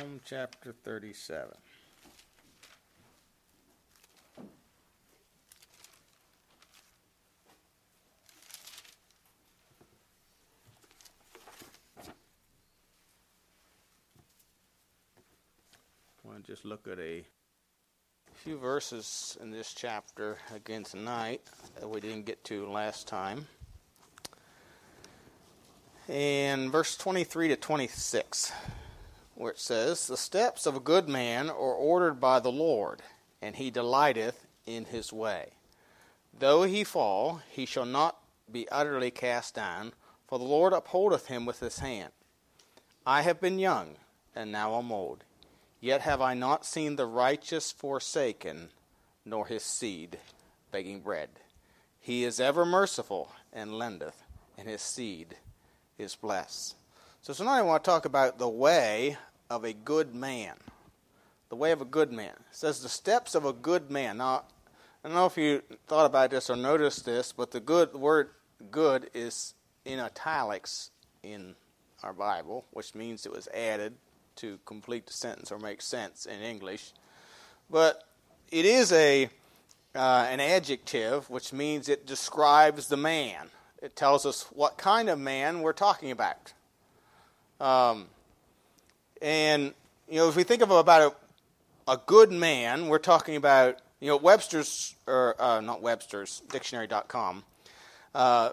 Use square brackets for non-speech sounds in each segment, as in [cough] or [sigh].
Psalm chapter 37. I want to just look at a few verses in this chapter again tonight that we didn't get to last time. In verse 23 to 26 where it says, The steps of a good man are ordered by the Lord, and he delighteth in his way. Though he fall, he shall not be utterly cast down, for the Lord upholdeth him with his hand. I have been young, and now am old, yet have I not seen the righteous forsaken, nor his seed begging bread. He is ever merciful and lendeth, and his seed is blessed. So tonight I want to talk about the way of a good man. The way of a good man. It says the steps of a good man. Now, I don't know if you thought about this or noticed this, but the good word good is in italics in our Bible, which means it was added to complete the sentence or make sense in English. But it is a uh, an adjective, which means it describes the man. It tells us what kind of man we're talking about. Um, and, you know, if we think of about a, a good man, we're talking about, you know, Webster's, or uh, not Webster's, dictionary.com, uh,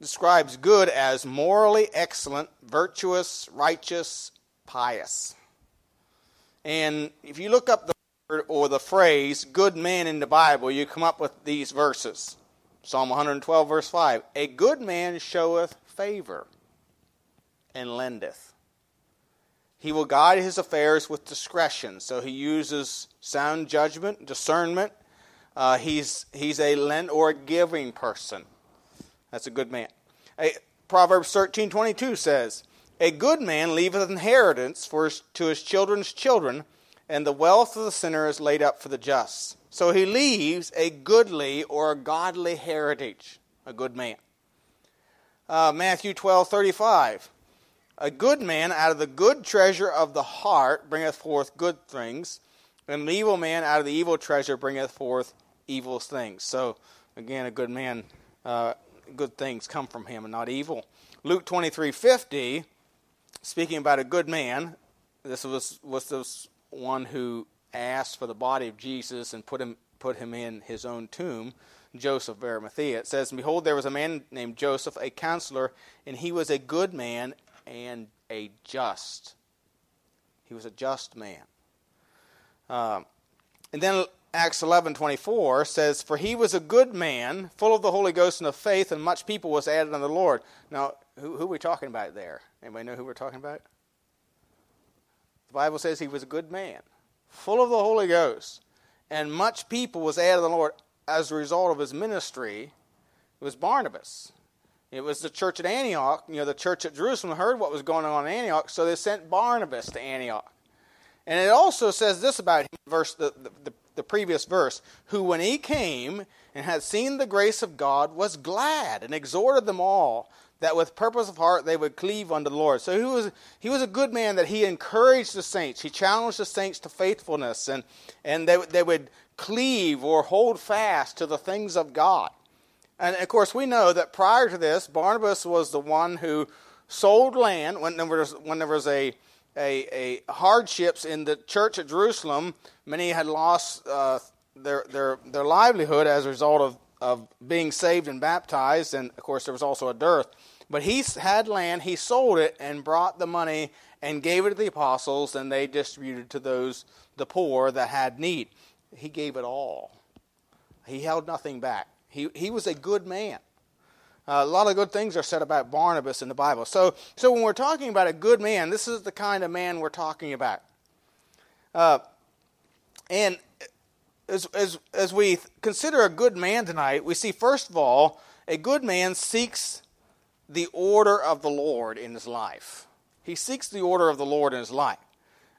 describes good as morally excellent, virtuous, righteous, pious. And if you look up the word or the phrase good man in the Bible, you come up with these verses. Psalm 112, verse 5 A good man showeth favor and lendeth. He will guide his affairs with discretion. So he uses sound judgment, discernment. Uh, he's, he's a lend or giving person. That's a good man. A, Proverbs 13 22 says, A good man leaveth inheritance for his, to his children's children, and the wealth of the sinner is laid up for the just. So he leaves a goodly or a godly heritage, a good man. Uh, Matthew 12 35. A good man out of the good treasure of the heart bringeth forth good things, and an evil man out of the evil treasure bringeth forth evil things. So, again, a good man, uh, good things come from him and not evil. Luke twenty three fifty, speaking about a good man, this was, was this one who asked for the body of Jesus and put him, put him in his own tomb. Joseph of Arimathea. It says, Behold, there was a man named Joseph, a counselor, and he was a good man and a just. He was a just man. Um, and then Acts 11:24 says, "For he was a good man, full of the Holy Ghost and of faith, and much people was added unto the Lord." Now, who, who are we talking about there? Anybody know who we're talking about? The Bible says he was a good man, full of the Holy Ghost, and much people was added unto the Lord as a result of his ministry. It was Barnabas. It was the church at Antioch. You know, the church at Jerusalem heard what was going on in Antioch, so they sent Barnabas to Antioch. And it also says this about him, verse the, the, the previous verse, who when he came and had seen the grace of God was glad and exhorted them all that with purpose of heart they would cleave unto the Lord. So he was he was a good man that he encouraged the saints. He challenged the saints to faithfulness and and they they would cleave or hold fast to the things of God. And of course, we know that prior to this, Barnabas was the one who sold land when there was, when there was a, a, a hardships in the church at Jerusalem. Many had lost uh, their, their, their livelihood as a result of, of being saved and baptized. And of course, there was also a dearth. But he had land, he sold it, and brought the money and gave it to the apostles, and they distributed to those, the poor that had need. He gave it all, he held nothing back. He, he was a good man. Uh, a lot of good things are said about Barnabas in the Bible. So, so when we're talking about a good man, this is the kind of man we're talking about. Uh, and as, as, as we consider a good man tonight, we see, first of all, a good man seeks the order of the Lord in his life. He seeks the order of the Lord in his life.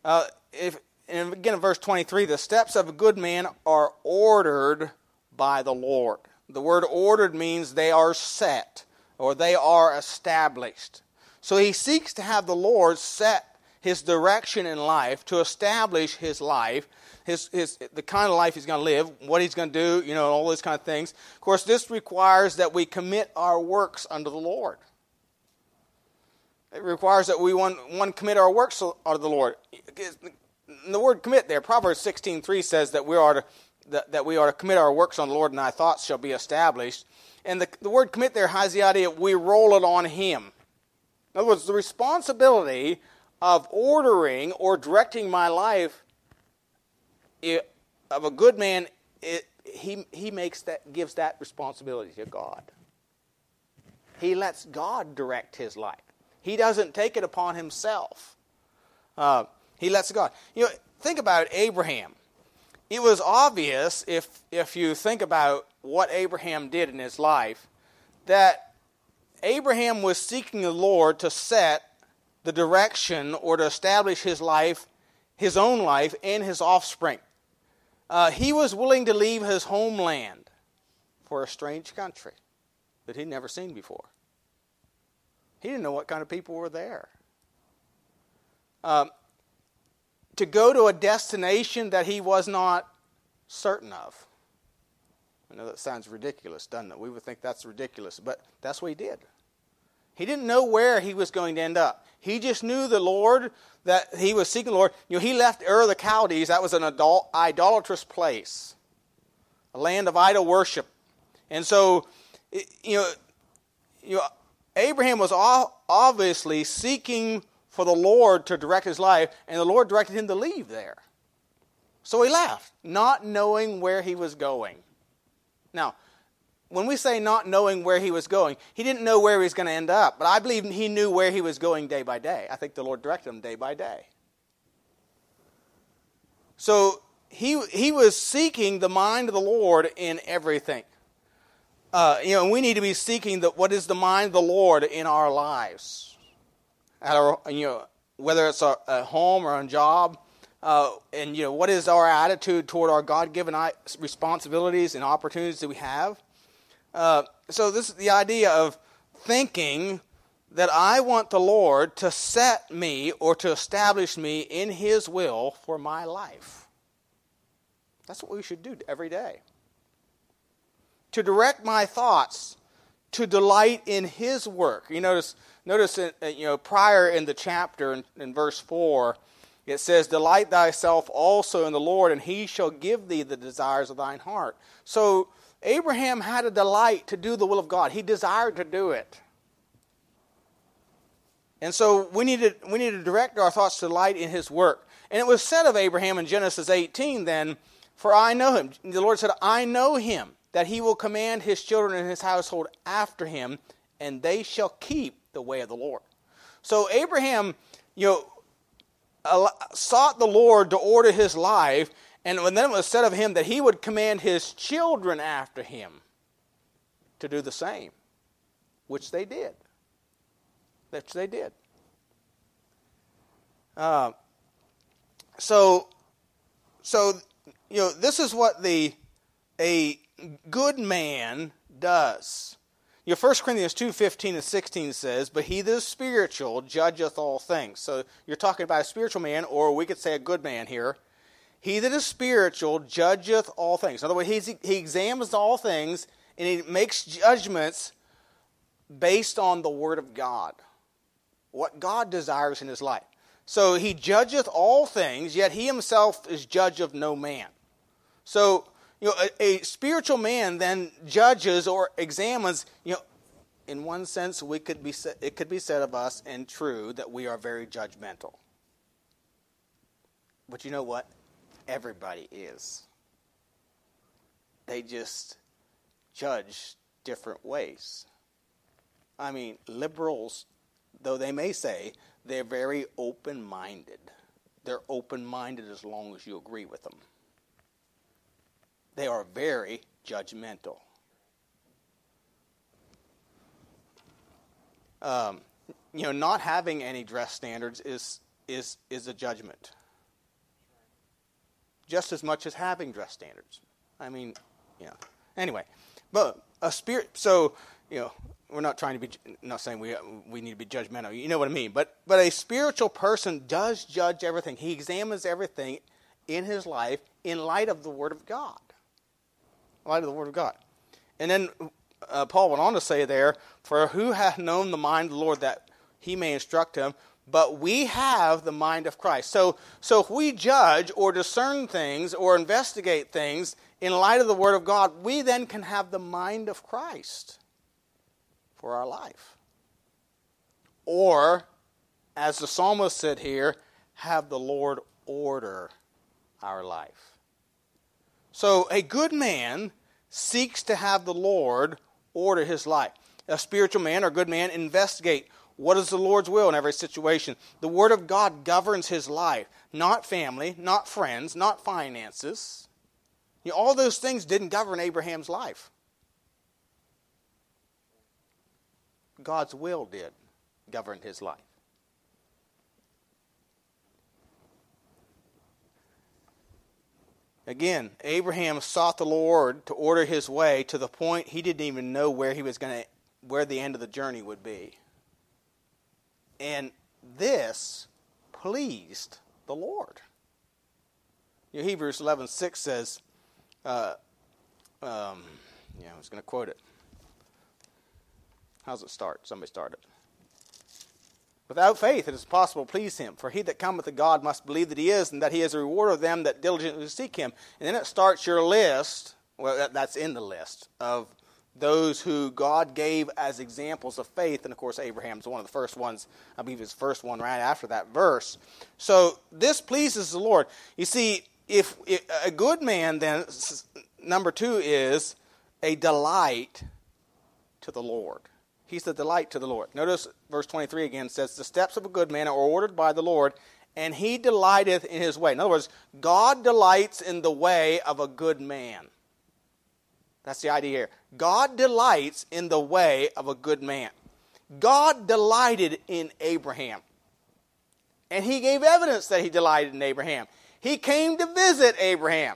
Uh, if, and again in verse 23, the steps of a good man are ordered by the Lord. The word ordered means they are set or they are established. So he seeks to have the Lord set his direction in life, to establish his life, his, his, the kind of life he's going to live, what he's going to do, you know, all those kind of things. Of course, this requires that we commit our works unto the Lord. It requires that we one, one commit our works unto the Lord. The word commit there, Proverbs 16.3 says that we are to that, that we are to commit our works on the Lord and thy thoughts shall be established. And the, the word commit there has the idea we roll it on him. In other words, the responsibility of ordering or directing my life it, of a good man, it, he, he makes that, gives that responsibility to God. He lets God direct his life. He doesn't take it upon himself. Uh, he lets God. You know, think about Abraham. It was obvious, if, if you think about what Abraham did in his life, that Abraham was seeking the Lord to set the direction or to establish his life, his own life, and his offspring uh, he was willing to leave his homeland for a strange country that he'd never seen before. He didn't know what kind of people were there. Um, to go to a destination that he was not certain of. I know that sounds ridiculous, doesn't it? We would think that's ridiculous, but that's what he did. He didn't know where he was going to end up. He just knew the Lord, that he was seeking the Lord. You know, he left Ur of the Chaldees. That was an adult, idolatrous place, a land of idol worship. And so, you know, you know Abraham was obviously seeking for the Lord to direct his life, and the Lord directed him to leave there. So he left, not knowing where he was going. Now, when we say not knowing where he was going, he didn't know where he was going to end up, but I believe he knew where he was going day by day. I think the Lord directed him day by day. So he, he was seeking the mind of the Lord in everything. Uh, you know, we need to be seeking the, what is the mind of the Lord in our lives. At our, you know, whether it's a, a home or a job, uh, and you know, what is our attitude toward our God-given responsibilities and opportunities that we have? Uh, so this is the idea of thinking that I want the Lord to set me or to establish me in His will for my life. That's what we should do every day. To direct my thoughts, to delight in His work. You notice, notice, you know, prior in the chapter in, in verse four, it says, "Delight thyself also in the Lord, and He shall give thee the desires of thine heart." So Abraham had a delight to do the will of God. He desired to do it. And so we need to, we need to direct our thoughts to delight in his work. And it was said of Abraham in Genesis 18 then, For I know him. The Lord said, I know him, that he will command his children and his household after him, and they shall keep the way of the Lord. So Abraham, you know, sought the Lord to order his life, and then it was said of him that he would command his children after him to do the same, which they did. Which they did. Uh, so, so you know, this is what the a good man does. You know, 1 Corinthians 2 15 and 16 says, But he that is spiritual judgeth all things. So you're talking about a spiritual man, or we could say a good man here. He that is spiritual judgeth all things. In other words, he examines all things and he makes judgments based on the Word of God, what God desires in his life. So he judgeth all things, yet he himself is judge of no man. So, you know, a, a spiritual man then judges or examines, you know, in one sense, we could be, it could be said of us, and true, that we are very judgmental. But you know what? everybody is. They just judge different ways. I mean, liberals, though they may say they're very open minded, they're open minded as long as you agree with them. They are very judgmental. Um, you know, not having any dress standards is is is a judgment just as much as having dress standards. I mean, yeah. Anyway, but a spirit. So you know, we're not trying to be not saying we we need to be judgmental. You know what I mean? But but a spiritual person does judge everything. He examines everything in his life in light of the Word of God. Light of the Word of God. And then uh, Paul went on to say there, For who hath known the mind of the Lord that he may instruct him? But we have the mind of Christ. So, so if we judge or discern things or investigate things in light of the Word of God, we then can have the mind of Christ for our life. Or, as the psalmist said here, have the Lord order our life. So, a good man seeks to have the Lord order his life. A spiritual man or good man investigate what is the Lord's will in every situation. The Word of God governs his life, not family, not friends, not finances. You know, all those things didn't govern Abraham's life. God's will did govern his life. Again, Abraham sought the Lord to order his way to the point he didn't even know where he was going to where the end of the journey would be. And this pleased the Lord. You know, Hebrews 11:6 says, uh, um, yeah, I was going to quote it. How's it start? Somebody start it. Without faith, it is possible to please him. For he that cometh to God must believe that he is, and that he is a rewarder of them that diligently seek him. And then it starts your list. Well, that's in the list of those who God gave as examples of faith. And of course, Abraham's one of the first ones. I believe his first one right after that verse. So this pleases the Lord. You see, if, if a good man, then number two is a delight to the Lord. He's the delight to the Lord. Notice verse 23 again says, The steps of a good man are ordered by the Lord, and he delighteth in his way. In other words, God delights in the way of a good man. That's the idea here. God delights in the way of a good man. God delighted in Abraham. And he gave evidence that he delighted in Abraham. He came to visit Abraham.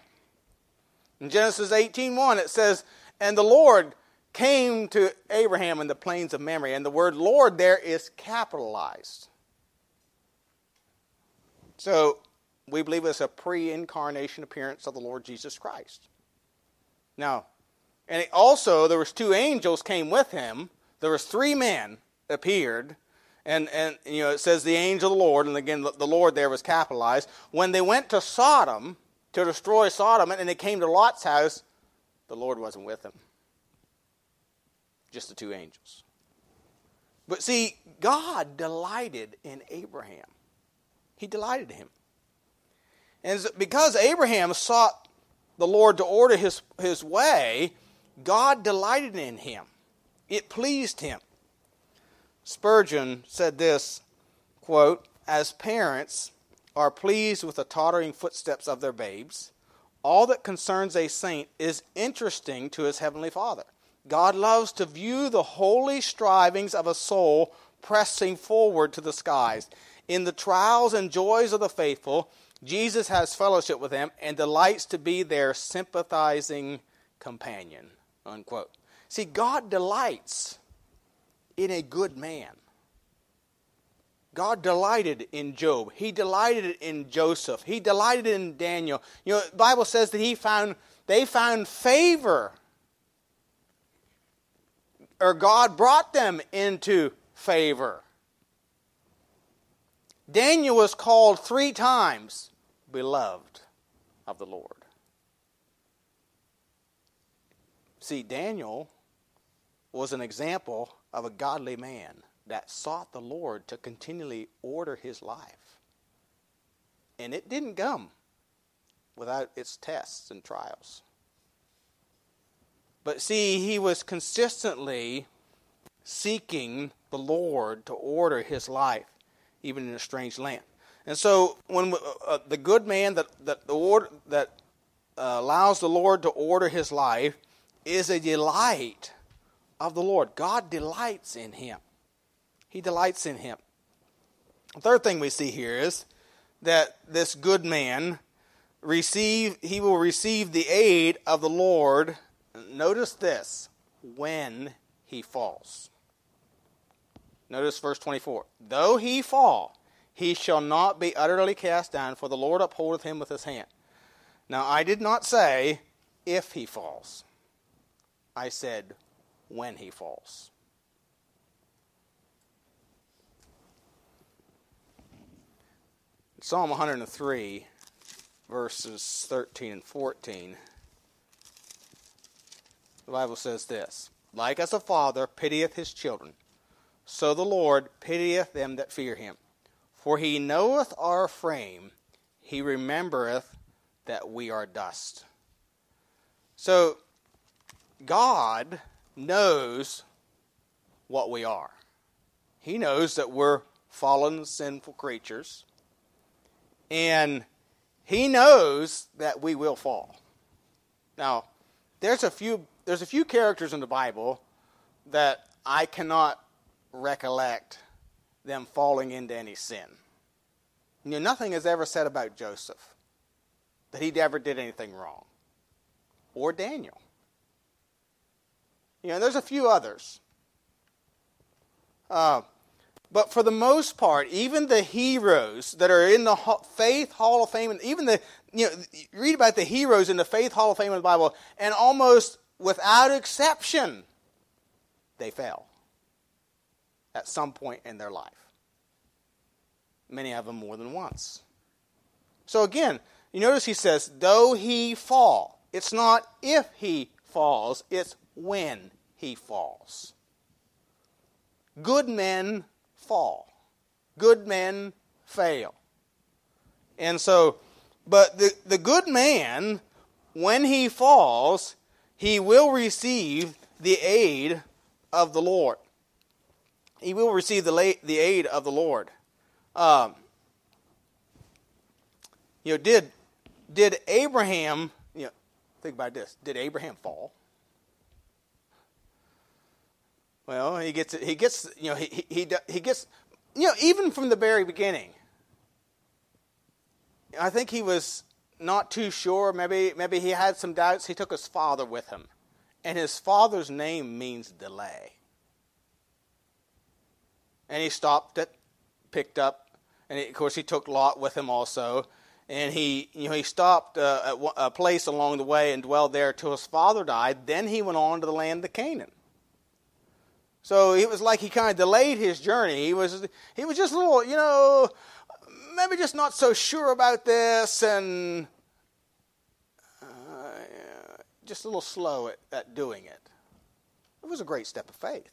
In Genesis 18:1 it says, "And the Lord came to Abraham in the plains of Mamre. And the word Lord there is capitalized. So we believe it's a pre incarnation appearance of the Lord Jesus Christ. Now, and also there was two angels came with him. There was three men appeared. And, and you know it says the angel of the Lord, and again the Lord there was capitalized. When they went to Sodom to destroy Sodom, and they came to Lot's house, the Lord wasn't with them just the two angels. But see, God delighted in Abraham. He delighted in him. And because Abraham sought the Lord to order his, his way, God delighted in him. It pleased him. Spurgeon said this quote, As parents are pleased with the tottering footsteps of their babes, all that concerns a saint is interesting to his heavenly Father. God loves to view the holy strivings of a soul pressing forward to the skies. In the trials and joys of the faithful, Jesus has fellowship with them and delights to be their sympathizing companion. Unquote. See, God delights in a good man. God delighted in Job. He delighted in Joseph. He delighted in Daniel. You know, the Bible says that he found they found favor or God brought them into favor. Daniel was called three times beloved of the Lord. See, Daniel was an example of a godly man that sought the Lord to continually order his life. And it didn't come without its tests and trials. But see, he was consistently seeking the Lord to order his life, even in a strange land. And so, when uh, uh, the good man that that the order, that uh, allows the Lord to order his life is a delight of the Lord. God delights in him. He delights in him. The third thing we see here is that this good man receive he will receive the aid of the Lord notice this when he falls. Notice verse 24. Though he fall, he shall not be utterly cast down, for the Lord upholdeth him with his hand. Now, I did not say if he falls, I said when he falls. Psalm 103, verses 13 and 14, the Bible says this Like as a father pitieth his children, so the Lord pitieth them that fear him. For he knoweth our frame, he remembereth that we are dust. So, God knows what we are. He knows that we're fallen, sinful creatures. And He knows that we will fall. Now, there's a few there's a few characters in the Bible that I cannot recollect them falling into any sin. You know, nothing is ever said about Joseph that he ever did anything wrong, or Daniel. You know, there's a few others. Uh, but for the most part, even the heroes that are in the Faith Hall of Fame, and even the, you know, read about the heroes in the Faith Hall of Fame in the Bible, and almost without exception, they fail at some point in their life. Many of them more than once. So again, you notice he says, though he fall. It's not if he falls, it's when he falls. Good men fall, good men fail. And so, but the, the good man, when he falls, he will receive the aid of the Lord he will receive the, la- the aid of the Lord. Um, you know, did did Abraham? You know, think about this. Did Abraham fall? Well, he gets he gets you know he he he gets you know even from the very beginning. I think he was not too sure. Maybe maybe he had some doubts. He took his father with him, and his father's name means delay and he stopped it, picked up, and he, of course he took Lot with him also. And he, you know, he stopped uh, at a place along the way and dwelled there till his father died. Then he went on to the land of Canaan. So it was like he kind of delayed his journey. He was, he was just a little, you know, maybe just not so sure about this, and uh, just a little slow at, at doing it. It was a great step of faith.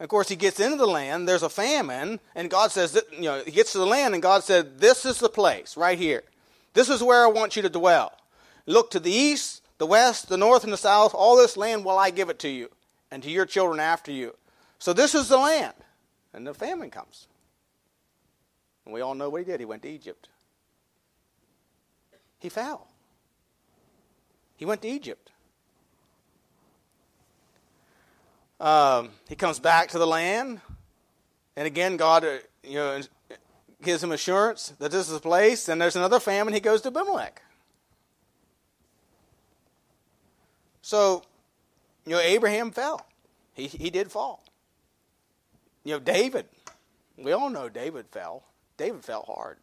Of course, he gets into the land, there's a famine, and God says, that, you know, he gets to the land, and God said, This is the place right here. This is where I want you to dwell. Look to the east, the west, the north, and the south. All this land will I give it to you, and to your children after you. So this is the land. And the famine comes. And we all know what he did. He went to Egypt. He fell. He went to Egypt. Um, he comes back to the land, and again, God, uh, you know, gives him assurance that this is the place. And there's another famine. He goes to Abimelech. So, you know, Abraham fell. He he did fall. You know, David. We all know David fell. David fell hard.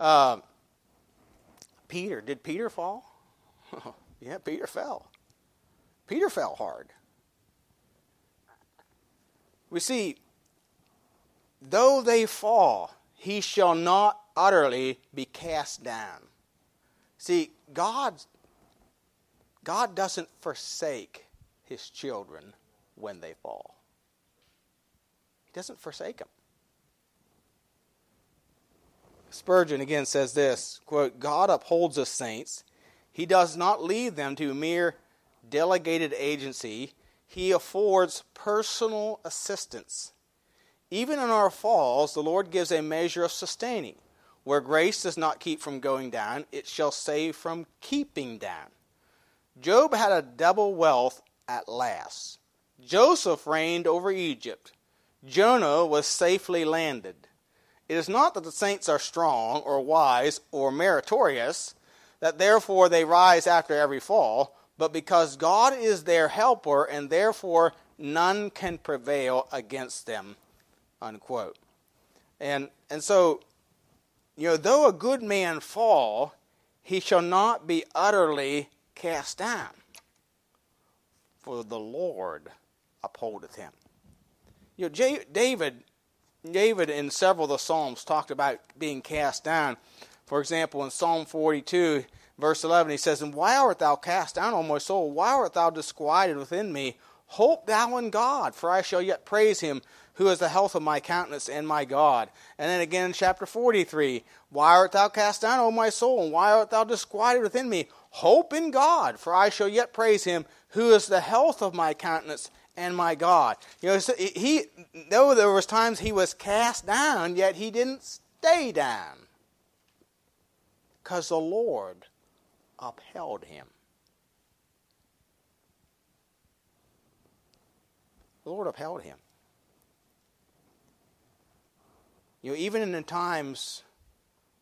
Uh, Peter. Did Peter fall? [laughs] Yeah, Peter fell. Peter fell hard. We see, though they fall, he shall not utterly be cast down. See, God, God doesn't forsake his children when they fall. He doesn't forsake them. Spurgeon again says this quote, God upholds us saints he does not leave them to mere delegated agency, He affords personal assistance. Even in our falls, the Lord gives a measure of sustaining. Where grace does not keep from going down, it shall save from keeping down. Job had a double wealth at last. Joseph reigned over Egypt. Jonah was safely landed. It is not that the saints are strong or wise or meritorious, that therefore they rise after every fall, but because God is their helper, and therefore none can prevail against them. Unquote. And and so, you know, though a good man fall, he shall not be utterly cast down. For the Lord upholdeth him. You know, J- David, David in several of the Psalms talked about being cast down. For example, in Psalm 42, verse 11, he says, And why art thou cast down, O my soul? Why art thou disquieted within me? Hope thou in God, for I shall yet praise him, who is the health of my countenance and my God. And then again in chapter 43, Why art thou cast down, O my soul? And why art thou disquieted within me? Hope in God, for I shall yet praise him, who is the health of my countenance and my God. You know, he though there was times he was cast down, yet he didn't stay down. Because the Lord upheld him. The Lord upheld him. You know, even in the times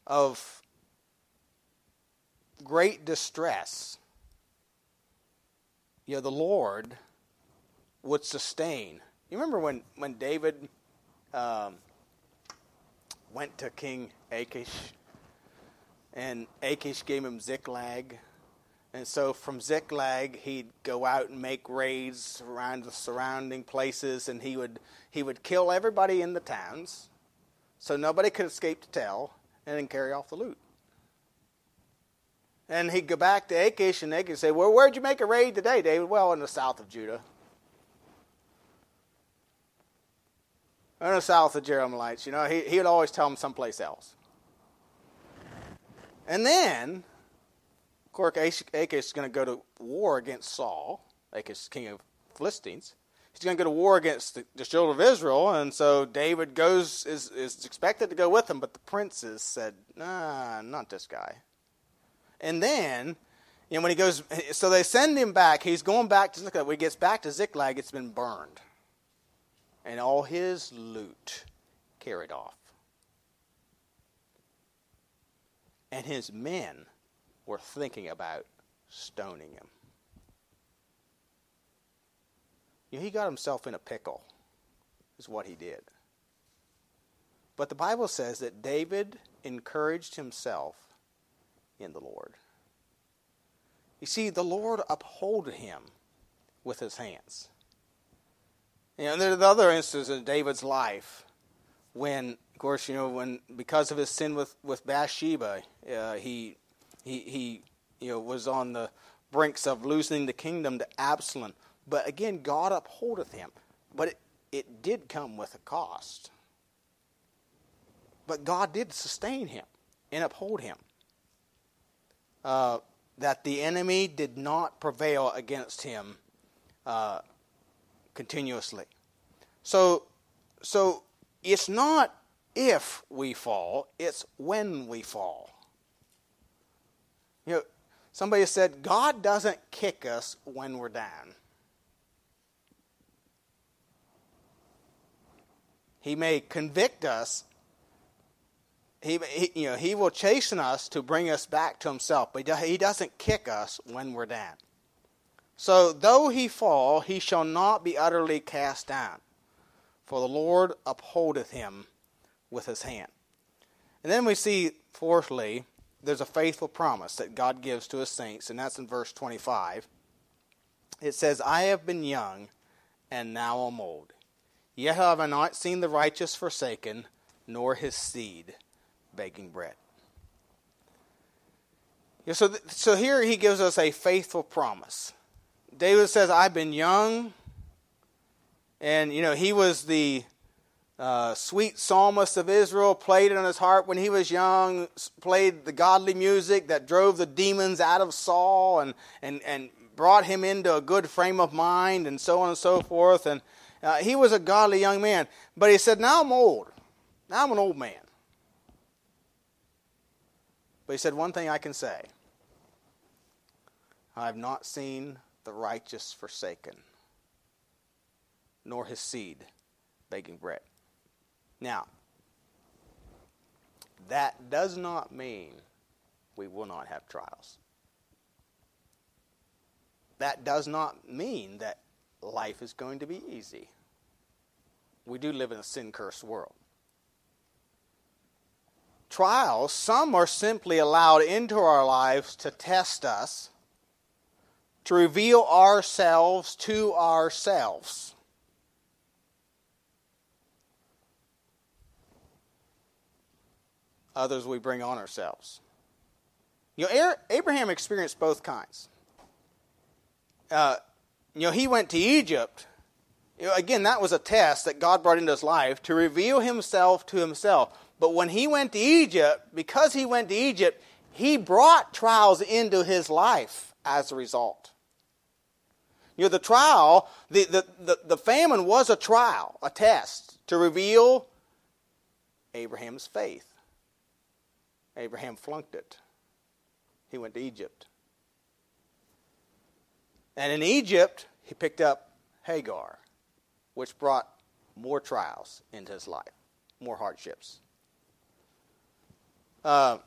of great distress, you know, the Lord would sustain. You remember when, when David um, went to King Achish, and Achish gave him Ziklag, and so from Ziklag he'd go out and make raids around the surrounding places, and he would he would kill everybody in the towns, so nobody could escape to tell, and then carry off the loot. And he'd go back to Achish, and Achish would say, Well, where'd you make a raid today, David? Well, in the south of Judah. The south of Jerahmeelites. You know, he, he would always tell them someplace else. And then, of course, Achish is going to go to war against Saul, Achish, king of Philistines. He's going to go to war against the, the children of Israel, and so David goes is, is expected to go with him, but the princes said, "Nah, not this guy." And then, you know, when he goes, so they send him back. He's going back to Ziklag. When he gets back to Ziklag, it's been burned. And all his loot carried off. And his men were thinking about stoning him. You know, he got himself in a pickle, is what he did. But the Bible says that David encouraged himself in the Lord. You see, the Lord upholded him with his hands. You know, are other instances in David's life when, of course, you know, when because of his sin with, with Bathsheba, uh, he, he, he you know, was on the brinks of losing the kingdom to Absalom. But again, God upholdeth him. But it, it did come with a cost. But God did sustain him and uphold him. Uh, that the enemy did not prevail against him uh, continuously. So, so it's not if we fall; it's when we fall. You know, somebody said God doesn't kick us when we're down. He may convict us he, he, you know, he will chasten us to bring us back to himself, but he doesn't kick us when we're down. So, though he fall, he shall not be utterly cast down, for the Lord upholdeth him with his hand. And then we see, fourthly, there's a faithful promise that God gives to his saints, and that's in verse 25. It says, I have been young, and now am old. Yet have I not seen the righteous forsaken, nor his seed begging bread. So, so here he gives us a faithful promise. David says, I've been young. And, you know, he was the uh, sweet psalmist of Israel, played it on his heart when he was young, played the godly music that drove the demons out of Saul and, and, and brought him into a good frame of mind and so on and so forth. And uh, he was a godly young man. But he said, Now I'm old. Now I'm an old man. But he said, One thing I can say I have not seen the righteous forsaken, nor his seed begging bread. Now, that does not mean we will not have trials. that does not mean that life is going to be easy. We do live in a sin cursed world. Trials, some are simply allowed into our lives to test us, to reveal ourselves to ourselves. Others we bring on ourselves. You know, Abraham experienced both kinds. Uh, you know, he went to Egypt. You know, again, that was a test that God brought into his life to reveal himself to himself. But when he went to Egypt, because he went to Egypt, he brought trials into his life as a result. You know, the trial, the, the, the, the famine was a trial, a test to reveal Abraham's faith. Abraham flunked it. He went to Egypt. And in Egypt, he picked up Hagar, which brought more trials into his life, more hardships. Uh,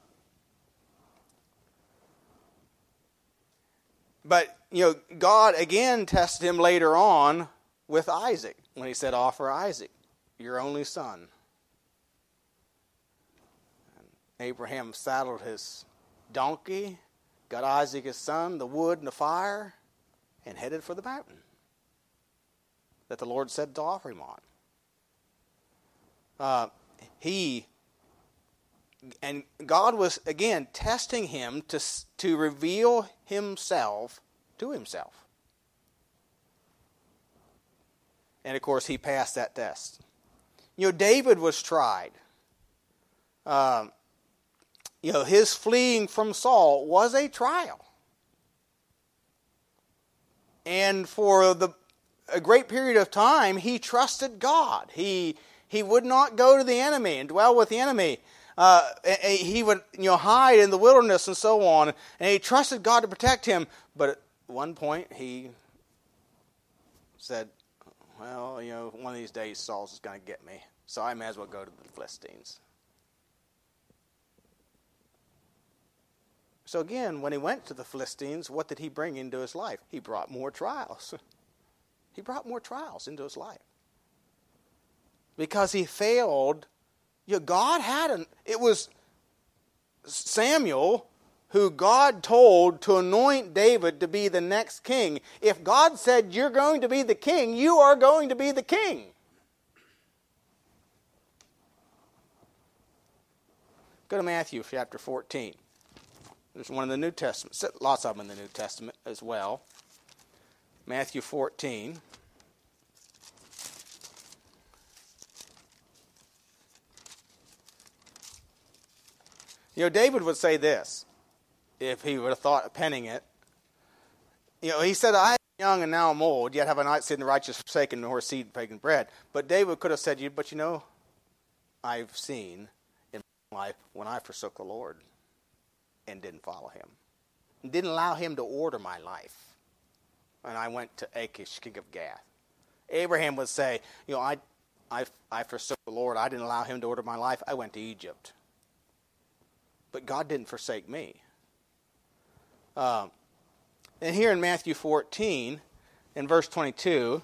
but, you know, God again tested him later on with Isaac when he said, Offer Isaac, your only son. And Abraham saddled his donkey, got Isaac his son, the wood and the fire and headed for the mountain that the Lord said to offer him on. Uh, he and God was again testing him to to reveal himself to himself. And of course, he passed that test. You know, David was tried. Um, you know, his fleeing from Saul was a trial. And for the, a great period of time, he trusted God. He, he would not go to the enemy and dwell with the enemy. Uh, he would you know, hide in the wilderness and so on. And he trusted God to protect him. But at one point, he said, Well, you know, one of these days Saul's is going to get me. So I may as well go to the Philistines. So again, when he went to the Philistines, what did he bring into his life? He brought more trials. [laughs] he brought more trials into his life. Because he failed. Know, God had an it was Samuel who God told to anoint David to be the next king. If God said you're going to be the king, you are going to be the king. Go to Matthew chapter 14. There's one in the New Testament, lots of them in the New Testament as well. Matthew 14. You know, David would say this if he would have thought of penning it. You know, he said, I am young and now I'm old, yet have I not seen the righteous forsaken nor seed begging bread. But David could have said, you But you know, I've seen in my life when I forsook the Lord and didn't follow him. And didn't allow him to order my life. And I went to Achish, king of Gath. Abraham would say, You know, I, I, I forsook the Lord. I didn't allow him to order my life. I went to Egypt. But God didn't forsake me. Um, and here in Matthew 14, in verse 22,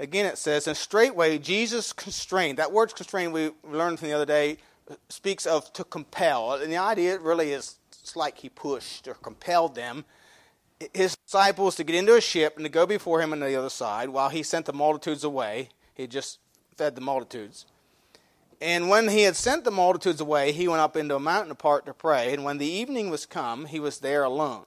again it says, And straightway Jesus constrained. That word constrained we learned from the other day speaks of to compel. And the idea really is it's like he pushed or compelled them, his disciples, to get into a ship and to go before him on the other side while he sent the multitudes away. He just fed the multitudes. And when he had sent the multitudes away, he went up into a mountain apart to pray. And when the evening was come, he was there alone.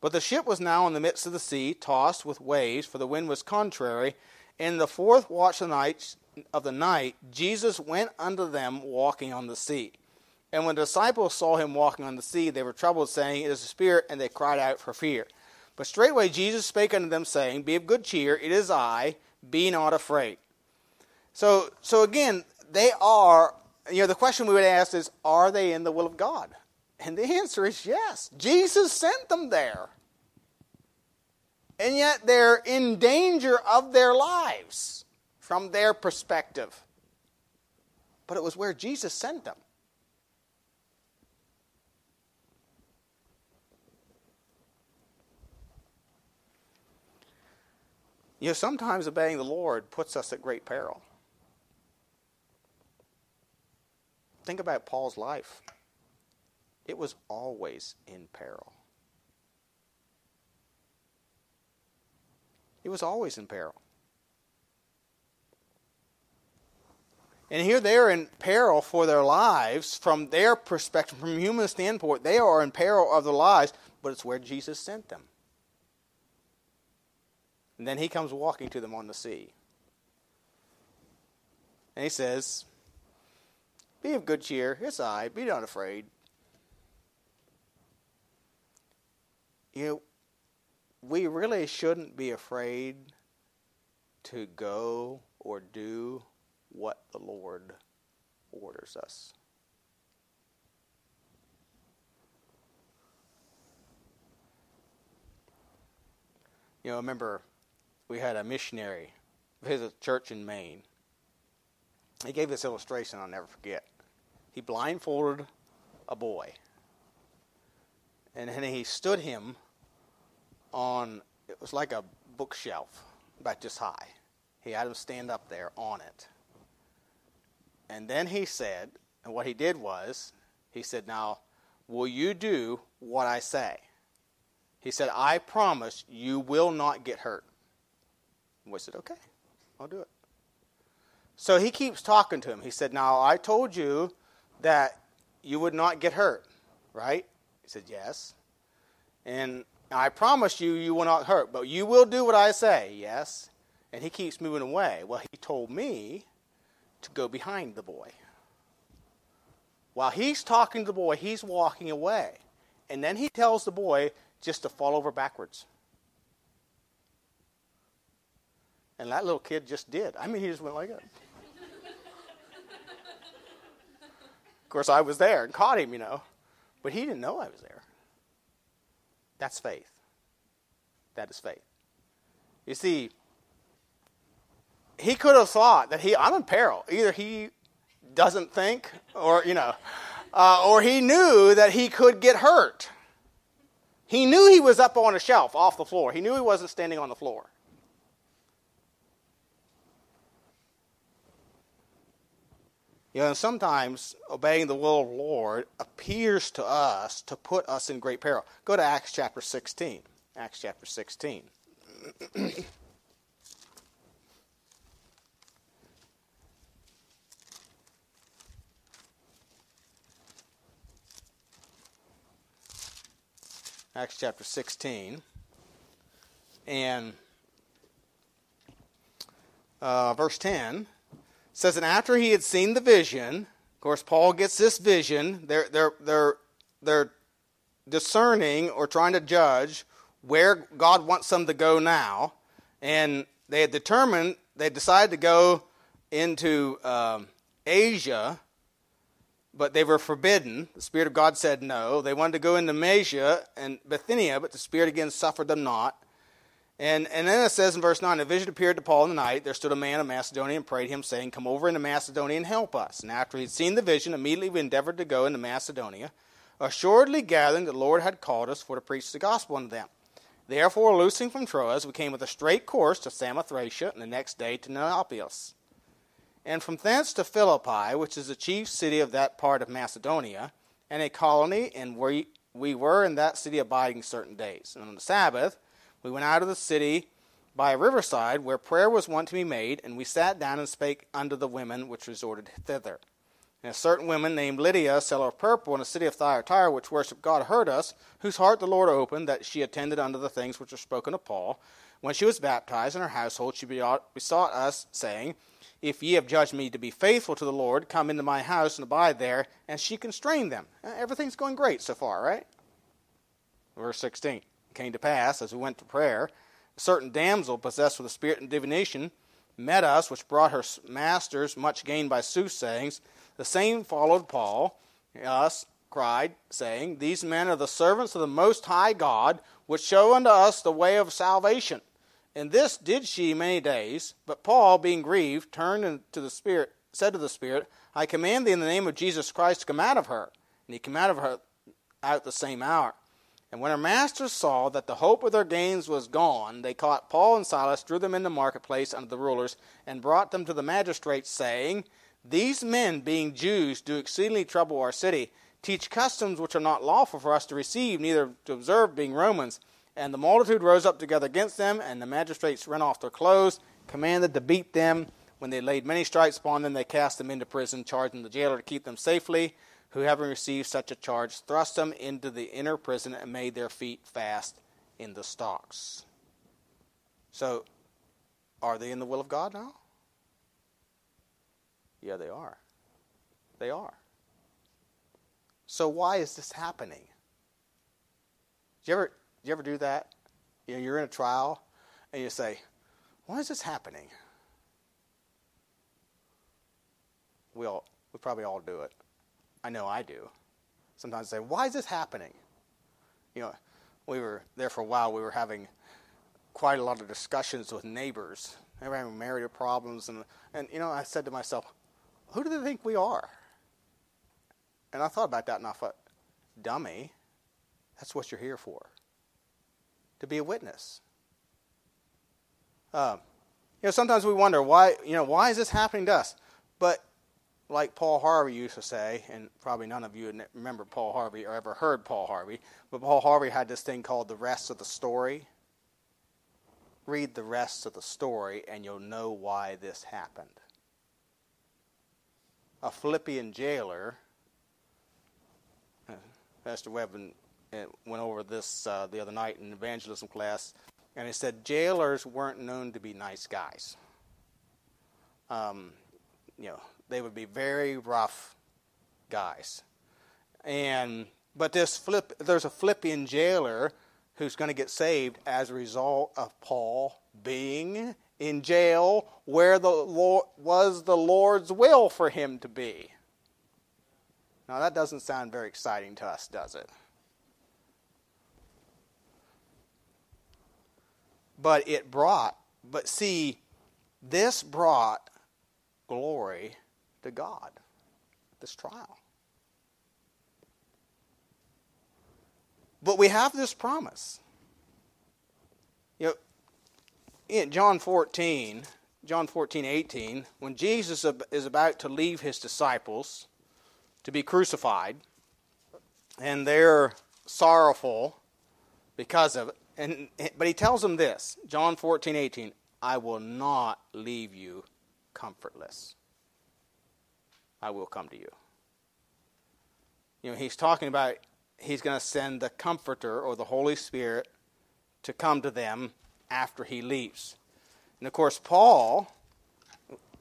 But the ship was now in the midst of the sea, tossed with waves, for the wind was contrary. And in the fourth watch of the night, of the night Jesus went unto them walking on the sea. And when the disciples saw him walking on the sea, they were troubled, saying, It is a spirit, and they cried out for fear. But straightway Jesus spake unto them, saying, Be of good cheer, it is I, be not afraid. So, so again, they are, you know, the question we would ask is, Are they in the will of God? And the answer is yes. Jesus sent them there. And yet they're in danger of their lives from their perspective. But it was where Jesus sent them. You know, sometimes obeying the Lord puts us at great peril. Think about Paul's life. It was always in peril. It was always in peril. And here they are in peril for their lives from their perspective, from a human standpoint. They are in peril of their lives, but it's where Jesus sent them. And then he comes walking to them on the sea. And he says, Be of good cheer. It's I. Be not afraid. You know, we really shouldn't be afraid to go or do what the Lord orders us. You know, I remember we had a missionary visit a church in Maine. He gave this illustration I'll never forget. He blindfolded a boy, and then he stood him on, it was like a bookshelf, about this high. He had him stand up there on it. And then he said, and what he did was, he said, Now, will you do what I say? He said, I promise you will not get hurt. And we said, Okay, I'll do it. So he keeps talking to him. He said, Now, I told you that you would not get hurt, right? He said, Yes. And I promise you, you will not hurt, but you will do what I say, yes? And he keeps moving away. Well, he told me to go behind the boy. While he's talking to the boy, he's walking away. And then he tells the boy just to fall over backwards. And that little kid just did. I mean, he just went like that. Of course, I was there and caught him, you know. But he didn't know I was there. That's faith. That is faith. You see, he could have thought that he, I'm in peril. Either he doesn't think, or, you know, uh, or he knew that he could get hurt. He knew he was up on a shelf off the floor. He knew he wasn't standing on the floor. You know, sometimes obeying the will of the Lord appears to us to put us in great peril. Go to Acts chapter 16. Acts chapter 16. [clears throat] Acts chapter 16. And uh, verse 10 says, And after he had seen the vision, of course, Paul gets this vision. They're, they're, they're, they're discerning or trying to judge where God wants them to go now. And they had determined, they decided to go into um, Asia but they were forbidden. The Spirit of God said no. They wanted to go into Asia and Bithynia, but the Spirit again suffered them not. And, and then it says in verse 9, a vision appeared to Paul in the night. There stood a man of Macedonia and prayed him, saying, Come over into Macedonia and help us. And after he had seen the vision, immediately we endeavored to go into Macedonia, assuredly gathering that the Lord had called us for to preach the gospel unto them. Therefore, loosing from Troas, we came with a straight course to Samothracia, and the next day to Neapolis and from thence to Philippi, which is the chief city of that part of Macedonia, and a colony, and we, we were in that city abiding certain days. And on the Sabbath, we went out of the city by a riverside where prayer was wont to be made, and we sat down and spake unto the women which resorted thither. And a certain woman named Lydia, seller of purple in the city of Thyatira, which worshipped God, heard us, whose heart the Lord opened, that she attended unto the things which were spoken of Paul. When she was baptized in her household, she besought us, saying, if ye have judged me to be faithful to the Lord, come into my house and abide there. And she constrained them. Everything's going great so far, right? Verse 16. Came to pass, as we went to prayer, a certain damsel possessed with a spirit and divination met us, which brought her masters much gain by soothsayings. The same followed Paul, us, cried, saying, These men are the servants of the Most High God, which show unto us the way of salvation. And this did she many days. But Paul, being grieved, turned to the Spirit, said to the Spirit, I command thee in the name of Jesus Christ to come out of her. And he came out of her out the same hour. And when our masters saw that the hope of their gains was gone, they caught Paul and Silas, drew them into the marketplace under the rulers, and brought them to the magistrates, saying, These men, being Jews, do exceedingly trouble our city, teach customs which are not lawful for us to receive, neither to observe, being Romans. And the multitude rose up together against them, and the magistrates rent off their clothes, commanded to beat them. When they laid many stripes upon them, they cast them into prison, charging the jailer to keep them safely who, having received such a charge, thrust them into the inner prison and made their feet fast in the stocks. So, are they in the will of God now? Yeah, they are. They are. So, why is this happening? Do you ever, do you ever do that? You know, you're in a trial and you say, why is this happening? We all, we probably all do it. I know I do. Sometimes I say, why is this happening? You know, we were there for a while. We were having quite a lot of discussions with neighbors. They were having marital problems, and and you know, I said to myself, who do they think we are? And I thought about that, and I thought, dummy, that's what you're here for. To be a witness. Um, you know, sometimes we wonder why. You know, why is this happening to us? But like Paul Harvey used to say, and probably none of you remember Paul Harvey or ever heard Paul Harvey, but Paul Harvey had this thing called the rest of the story. Read the rest of the story, and you'll know why this happened. A Philippian jailer, uh, Pastor Webb uh, went over this uh, the other night in evangelism class, and he said jailers weren't known to be nice guys. Um, you know, they would be very rough guys. And but this flip there's a Philippian jailer who's going to get saved as a result of Paul being in jail where the Lord was the Lord's will for him to be. Now that doesn't sound very exciting to us, does it? But it brought, but see, this brought glory to God, this trial. But we have this promise. You know, in John 14, John 14, 18, when Jesus is about to leave his disciples to be crucified, and they're sorrowful because of it, and, but he tells them this John 14, 18, I will not leave you comfortless. I will come to you. You know, he's talking about he's going to send the Comforter or the Holy Spirit to come to them after he leaves. And of course, Paul,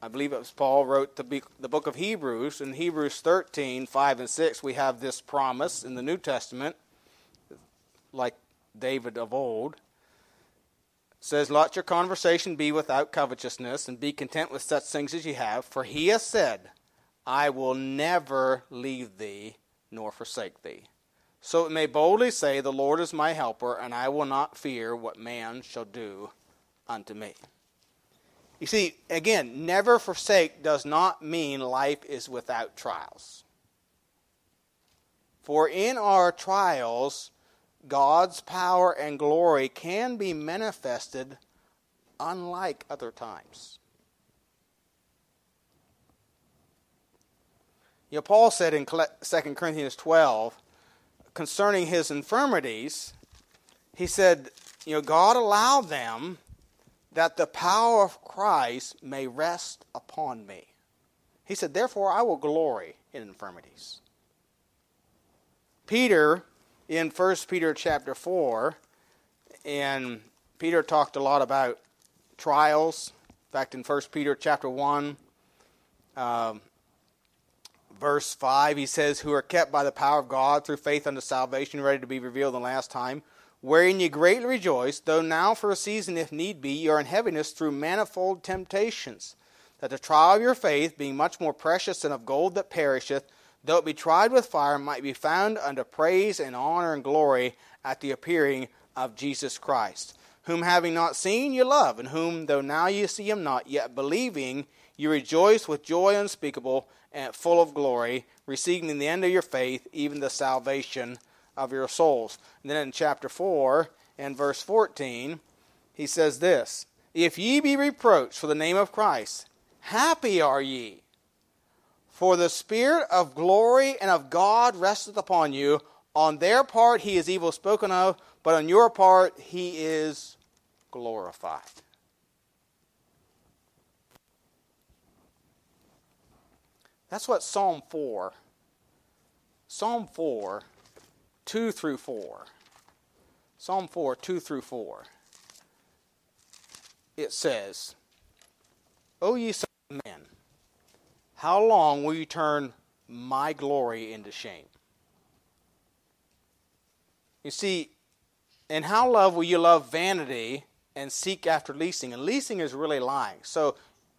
I believe it was Paul, wrote the, the book of Hebrews. In Hebrews 13, 5 and 6, we have this promise in the New Testament, like David of old. says, Let your conversation be without covetousness, and be content with such things as you have, for he has said, I will never leave thee nor forsake thee. So it may boldly say, The Lord is my helper, and I will not fear what man shall do unto me. You see, again, never forsake does not mean life is without trials. For in our trials, God's power and glory can be manifested unlike other times. You know, Paul said in 2 Corinthians 12 concerning his infirmities, he said, you know, God allowed them that the power of Christ may rest upon me. He said, therefore I will glory in infirmities. Peter, in 1 Peter chapter 4, and Peter talked a lot about trials. In fact, in 1 Peter chapter 1, um, verse 5, he says, Who are kept by the power of God through faith unto salvation, ready to be revealed in the last time, wherein ye greatly rejoice, though now for a season, if need be, ye are in heaviness through manifold temptations, that the trial of your faith, being much more precious than of gold that perisheth, though it be tried with fire, might be found unto praise and honor and glory at the appearing of Jesus Christ, whom having not seen ye love, and whom, though now ye see him not, yet believing, you rejoice with joy unspeakable and full of glory, receiving in the end of your faith even the salvation of your souls. And then in chapter 4 and verse 14, he says this If ye be reproached for the name of Christ, happy are ye. For the Spirit of glory and of God resteth upon you. On their part he is evil spoken of, but on your part he is glorified. That's what Psalm 4, Psalm 4, 2 through 4. Psalm 4, 2 through 4. It says, O ye sons of men, how long will you turn my glory into shame? You see, in how love will you love vanity and seek after leasing? And leasing is really lying. So,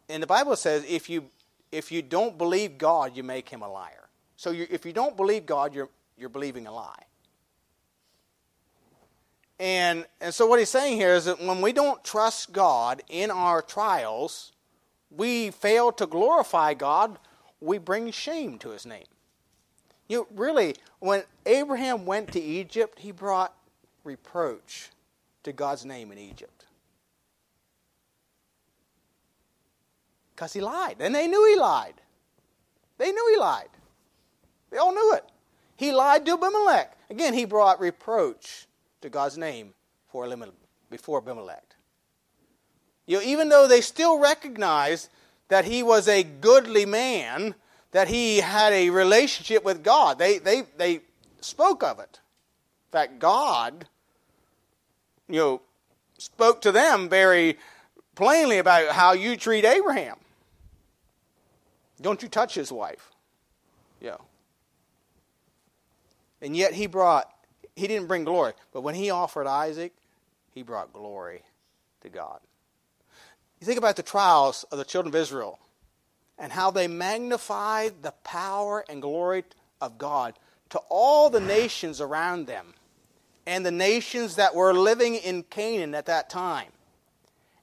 and the Bible says if you if you don't believe God, you make him a liar. So if you don't believe God, you're you're believing a lie. And and so what he's saying here is that when we don't trust God in our trials, we fail to glorify God, we bring shame to his name. You really, when Abraham went to Egypt, he brought reproach to God's name in Egypt. Because he lied. And they knew he lied. They knew he lied. They all knew it. He lied to Abimelech. Again, he brought reproach to God's name before Abimelech. You know, even though they still recognized that he was a goodly man, that he had a relationship with God, they, they, they spoke of it. In fact, God you know, spoke to them very plainly about how you treat Abraham. Don't you touch his wife. Yeah. And yet he brought, he didn't bring glory, but when he offered Isaac, he brought glory to God. You think about the trials of the children of Israel and how they magnified the power and glory of God to all the nations around them and the nations that were living in Canaan at that time.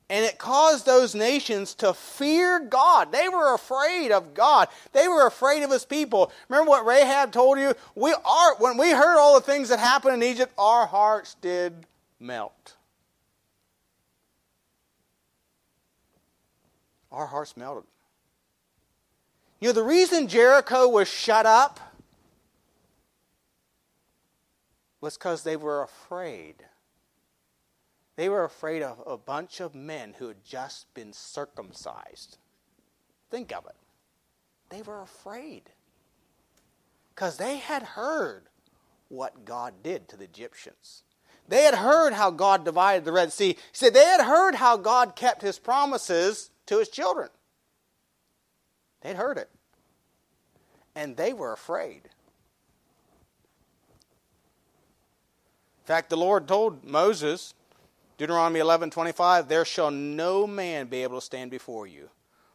And it caused those nations to fear God. They were afraid of God. They were afraid of his people. Remember what Rahab told you? We are when we heard all the things that happened in Egypt, our hearts did melt. Our hearts melted. You know, the reason Jericho was shut up was because they were afraid. They were afraid of a bunch of men who had just been circumcised. Think of it. They were afraid. Because they had heard what God did to the Egyptians. They had heard how God divided the Red Sea. Said they had heard how God kept his promises to his children. They'd heard it. And they were afraid. In fact, the Lord told Moses, Deuteronomy 11:25, "There shall no man be able to stand before you,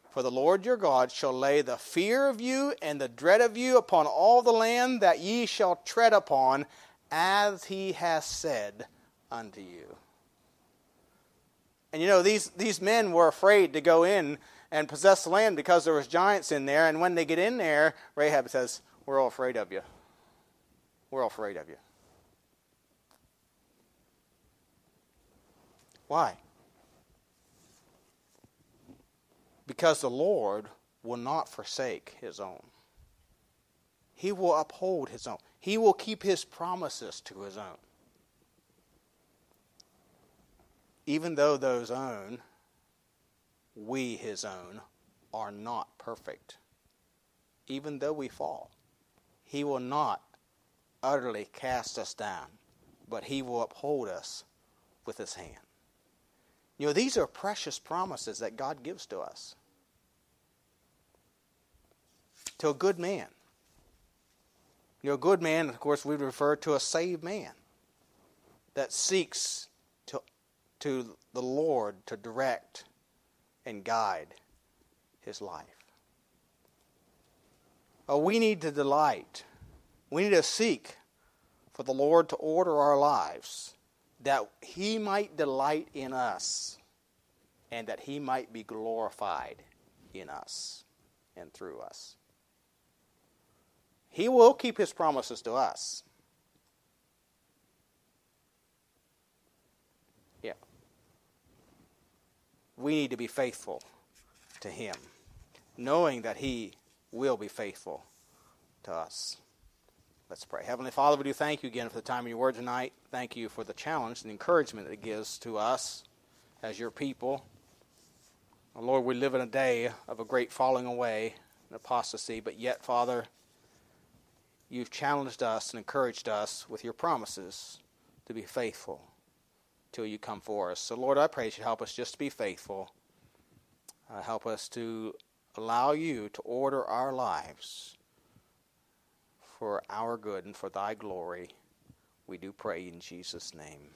for the Lord your God shall lay the fear of you and the dread of you upon all the land that ye shall tread upon, as he has said unto you." And you know, these, these men were afraid to go in and possess the land because there was giants in there, and when they get in there, Rahab says, We're all afraid of you. We're all afraid of you. Why? Because the Lord will not forsake his own. He will uphold his own. He will keep his promises to his own. Even though those own, we his own, are not perfect. Even though we fall, he will not utterly cast us down, but he will uphold us with his hand. You know, these are precious promises that God gives to us. To a good man. You know, a good man, of course, we refer to a saved man that seeks to, to the Lord to direct and guide his life. Oh, we need to delight. We need to seek for the Lord to order our lives that he might delight in us and that he might be glorified in us and through us. He will keep his promises to us. Yeah. We need to be faithful to him, knowing that he will be faithful to us. Let's pray. Heavenly Father, we do thank you again for the time of your word tonight. Thank you for the challenge and encouragement that it gives to us as your people. Lord, we live in a day of a great falling away and apostasy, but yet, Father, you've challenged us and encouraged us with your promises to be faithful till you come for us. So, Lord, I pray you help us just to be faithful. Uh, help us to allow you to order our lives for our good and for thy glory. We do pray in Jesus' name.